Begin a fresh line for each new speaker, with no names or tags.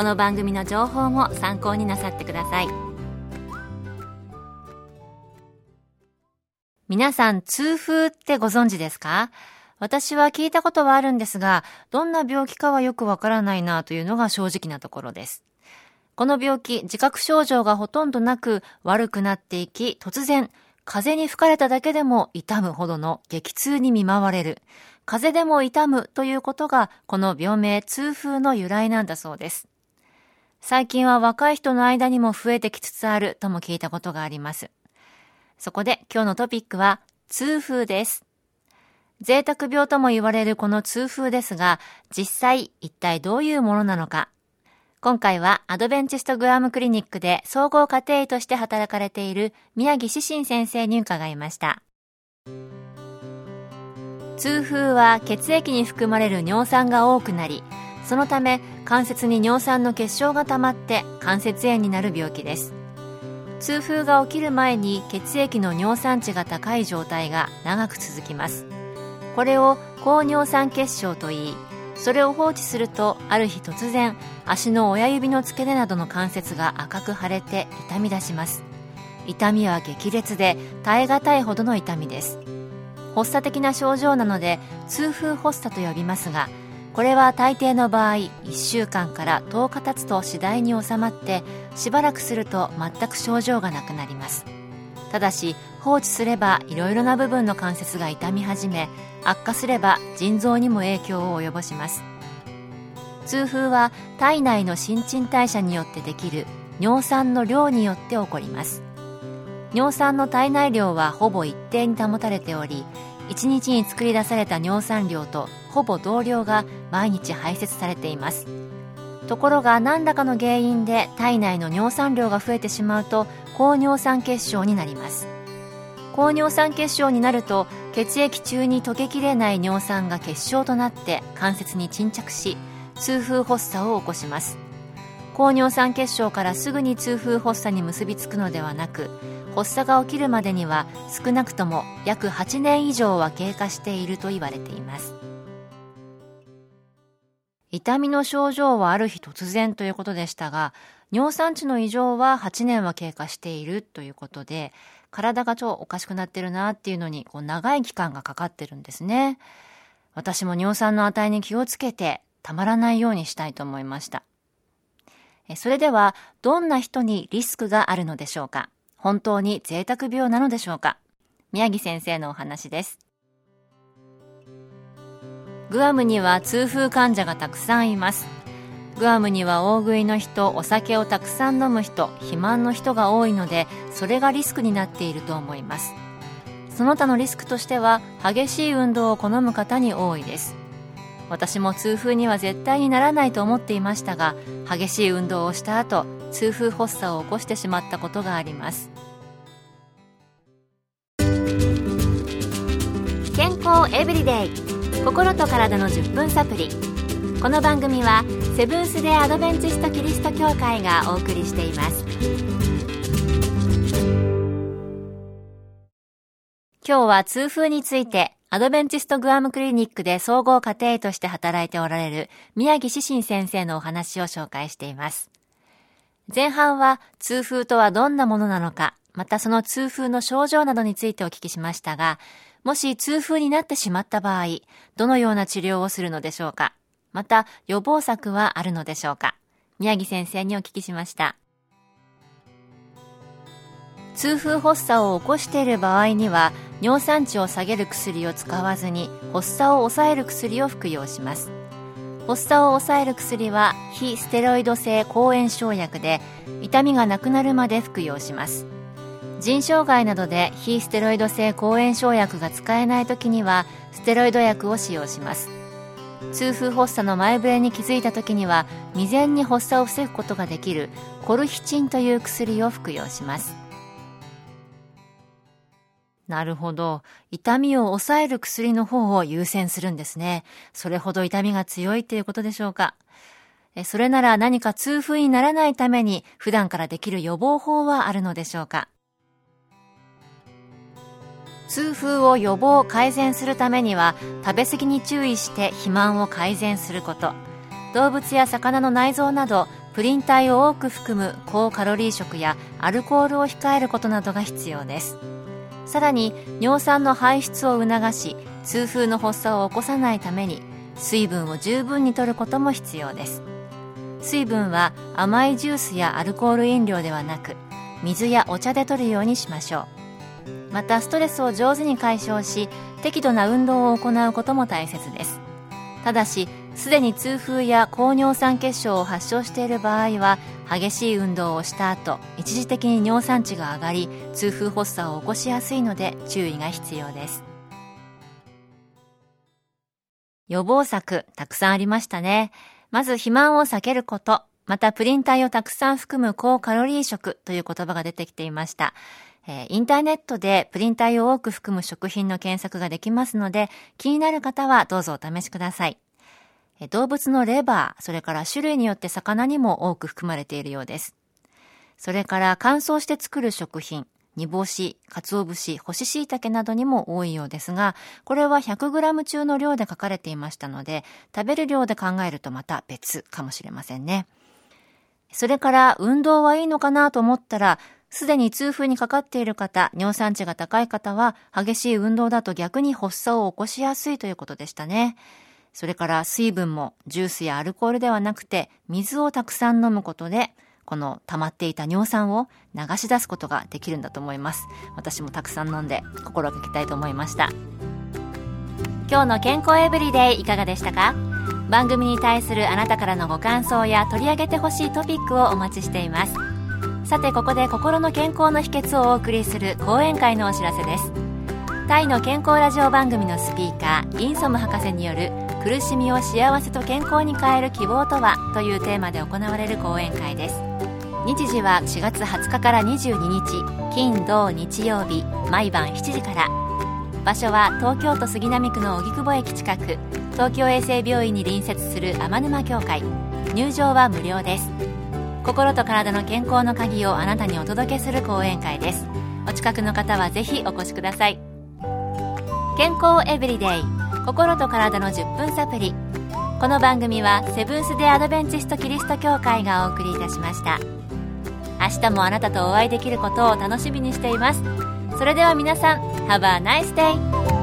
この番組の情報も参考になさってください皆さん痛風ってご存知ですか？私は聞いたことはあるんですが、どんな病気かはよくわからないなというのが正直なところです。この病気、自覚症状がほとんどなく悪くなっていき、突然、風に吹かれただけでも痛むほどの激痛に見舞われる。風でも痛むということが、この病名痛風の由来なんだそうです。最近は若い人の間にも増えてきつつあるとも聞いたことがあります。そこで今日のトピックは痛風です。贅沢病とも言われるこの痛風ですが、実際一体どういうものなのか。今回はアドベンチストグアムクリニックで総合家庭医として働かれている宮城志信先生に伺いました。痛風は血液に含まれる尿酸が多くなり、そのため関節に尿酸の結晶が溜まって関節炎になる病気です。痛風が起きる前に血液の尿酸値が高い状態が長く続きます。これを高尿酸結晶といいそれを放置するとある日突然足の親指の付け根などの関節が赤く腫れて痛み出します。痛みは激烈で耐え難いほどの痛みです。発作的な症状なので痛風発作と呼びますがこれは大抵の場合1週間から10日経つと次第に収まってしばらくすると全く症状がなくなります。ただし放置すればいろいろな部分の関節が痛み始め悪化すれば腎臓にも影響を及ぼします。痛風は体内の新陳代謝によってできる尿酸の量によって起こります。尿酸の体内量はほぼ一定に保たれており1日に作り出された尿酸量とほぼ同量が毎日排泄されています。ところが何らかの原因で体内の尿酸量が増えてしまうと高尿酸血症になります。高尿酸血症になると血液中に溶けきれない尿酸が結晶となって関節に沈着し痛風発作を起こします。高尿酸血症からすぐに痛風発作に結びつくのではなく発作が起きるまでには少なくとも約8年以上は経過していると言われています。痛みの症状はある日突然ということでしたが尿酸値の異常は8年は経過しているということで体が超おかしくなってるなっていうのにこう長い期間がかかってるんですね。私も尿酸の値に気をつけてたまらないようにしたいと思いました。それではどんな人にリスクがあるのでしょうか？本当に贅沢病なのでしょうか？宮城先生のお話です。グアムには痛風患者がたくさんいます。グアムには大食いの人、お酒をたくさん飲む人、肥満の人が多いので、それがリスクになっていると思います。その他のリスクとしては、激しい運動を好む方に多いです。私も痛風には絶対にならないと思っていましたが激しい運動をした後痛風発作を起こしてしまったことがあります健康エブリデイ心と体の10分サプリこの番組はセブンス・デ・アドベンチスト・キリスト教会がお送りしています今日は痛風についてアドベンチストグアムクリニックで総合家庭医として働いておられる宮城志信先生のお話を紹介しています。前半は痛風とはどんなものなのか、またその痛風の症状などについてお聞きしましたが、もし痛風になってしまった場合、どのような治療をするのでしょうか？また予防策はあるのでしょうか？宮城先生にお聞きしました。痛風発作を起こしている場合には尿酸値を下げる薬を使わずに発作を抑える薬を服用します。発作を抑える薬は非ステロイド性抗炎症薬で痛みがなくなるまで服用します。腎障害などで非ステロイド性抗炎症薬が使えない時にはステロイド薬を使用します痛風発作の前触れに気づいた時には未然に発作を防ぐことができるコルヒチンという薬を服用しますなるほど。痛みを抑える薬の方を優先するんですね。それほど痛みが強いということでしょうか。それなら何か痛風にならないために普段からできる予防法はあるのでしょうか。痛風を予防改善するためには食べ過ぎに注意して肥満を改善すること。動物や魚の内臓などプリン体を多く含む高カロリー食やアルコールを控えることなどが必要です。さらに尿酸の排出を促し痛風の発作を起こさないために水分を十分に摂ることも必要です。水分は甘いジュースやアルコール飲料ではなく水やお茶で摂るようにしましょう。またストレスを上手に解消し適度な運動を行うことも大切です。ただしすでに痛風や高尿酸血症を発症している場合は激しい運動をした後一時的に尿酸値が上がり痛風発作を起こしやすいので注意が必要です。予防策たくさんありましたね。まず肥満を避けること。またプリン体をたくさん含む高カロリー食という言葉が出てきていました。えインターネットでプリン体を多く含む食品の検索ができますので、気になる方はどうぞお試しください。動物のレバー、それから種類によって魚にも多く含まれているようです。それから乾燥して作る食品、煮干し、鰹節、干し椎茸などにも多いようですが、これは 100g 中の量で書かれていましたので、食べる量で考えるとまた別かもしれませんね。それから運動はいいのかなと思ったら、すでに痛風にかかっている方、尿酸値が高い方は、激しい運動だと逆に発作を起こしやすいということでしたね。それから水分もジュースやアルコールではなくて、水をたくさん飲むことで、この溜まっていた尿酸を流し出すことができるんだと思います。私もたくさん飲んで心がけたいと思いました。今日の健康エブリデイいかがでしたか？番組に対するあなたからのご感想や取り上げてほしいトピックをお待ちしています。さてここで心の健康の秘訣をお送りする講演会のお知らせです。タイの健康ラジオ番組のスピーカーインソム博士による苦しみを幸せと健康に変える希望とはというテーマで行われる講演会です。日時は4月20日から22日金土日曜日毎晩7時から。場所は東京都杉並区の荻窪駅近く東京衛生病院に隣接する天沼協会。入場は無料です。心と体の健康の鍵をあなたにお届けする講演会です。お近くの方はぜひお越しください。健康エブリデイ心と体の10分サプリこの番組はセブンス・デ・アドベンチスト・キリスト教会がお送りいたしました。明日もあなたとお会いできることを楽しみにしています。それでは皆さん Have a nice day!